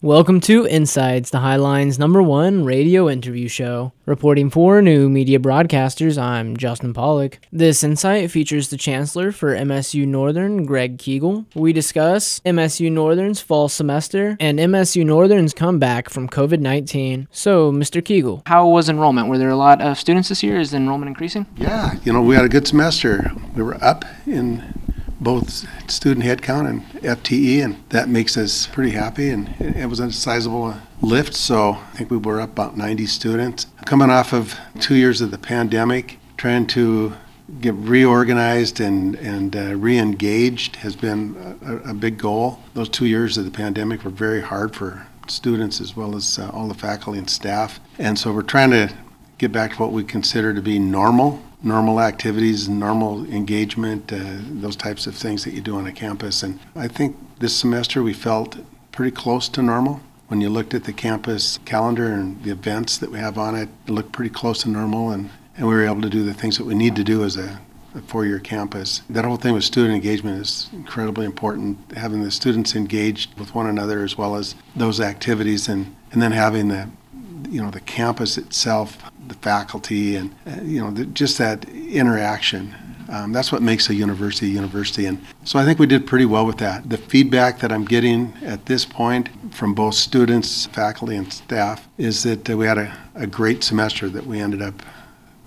Welcome to Insights, the Hi-Line's number one radio interview show. Reporting for new media broadcasters, I'm Justin Pollock. This insight features the Chancellor for MSU Northern, Greg Kegel. We discuss MSU Northern's fall semester and MSU Northern's comeback from COVID 19. So, Mr. Kegel, how was enrollment? Were there a lot of students this year? Is enrollment increasing? Yeah, you know, we had a good semester. We were up in both student headcount and FTE, and that makes us pretty happy. And it was a sizable lift, so I think we were up about 90 students. Coming off of two years of the pandemic, trying to get reorganized and, and uh, re-engaged has been a, a, big goal. Those two years of the pandemic were very hard for students as well as uh, all the faculty and staff. And so we're trying to get back to what we consider to be normal normal activities, normal engagement, uh, those types of things that you do on a campus. And I think this semester we felt pretty close to normal. When you looked at the campus calendar and the events that we have on it, it looked pretty close to normal, and, and we were able to do the things that we need to do as a, a four-year campus. That whole thing with student engagement is incredibly important. Having the students engaged with one another as well as those activities, and, and then having the you know the campus itself the faculty, and uh, you know, the, just that interaction. Um, that's what makes a university a university. And so I think we did pretty well with that. The feedback that I'm getting at this point from both students, faculty, and staff is that uh, we had a, a great semester that we ended up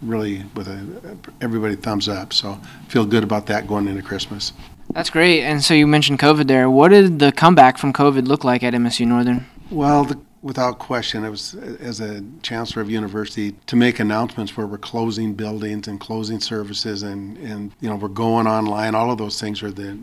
really with a, everybody thumbs up. So feel good about that going into Christmas. That's great. And so you mentioned COVID there. What did the comeback from COVID look like at MSU Northern? Well, the Without question, it was as a chancellor of university to make announcements where we're closing buildings and closing services and, and you know we're going online. All of those things are the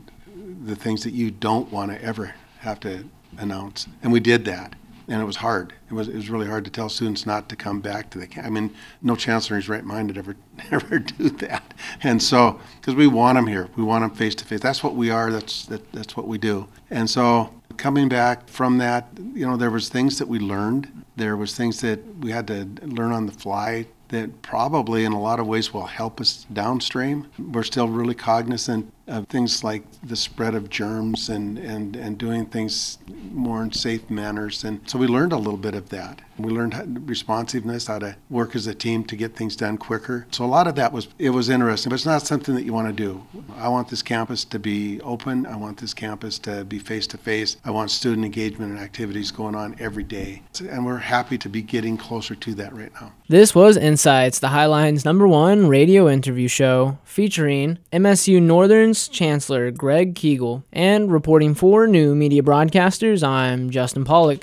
the things that you don't want to ever have to announce, and we did that, and it was hard. It was it was really hard to tell students not to come back to the. I mean, no chancellor in his right mind would ever ever do that, and so because we want them here, we want them face to face. That's what we are. That's that, that's what we do, and so coming back from that, you know, there was things that we learned. There was things that we had to learn on the fly that probably in a lot of ways will help us downstream. We're still really cognizant of things like the spread of germs and, and, and doing things more in safe manners. And so we learned a little bit of that. We learned responsiveness, how to work as a team to get things done quicker. So a lot of that was it was interesting, but it's not something that you want to do. I want this campus to be open. I want this campus to be face to face. I want student engagement and activities going on every day. And we're happy to be getting closer to that right now. This was Insights, the Hi-Line's number one radio interview show featuring MSU Northern's Chancellor Greg Kegel. And reporting for new media broadcasters, I'm Justin Pollock.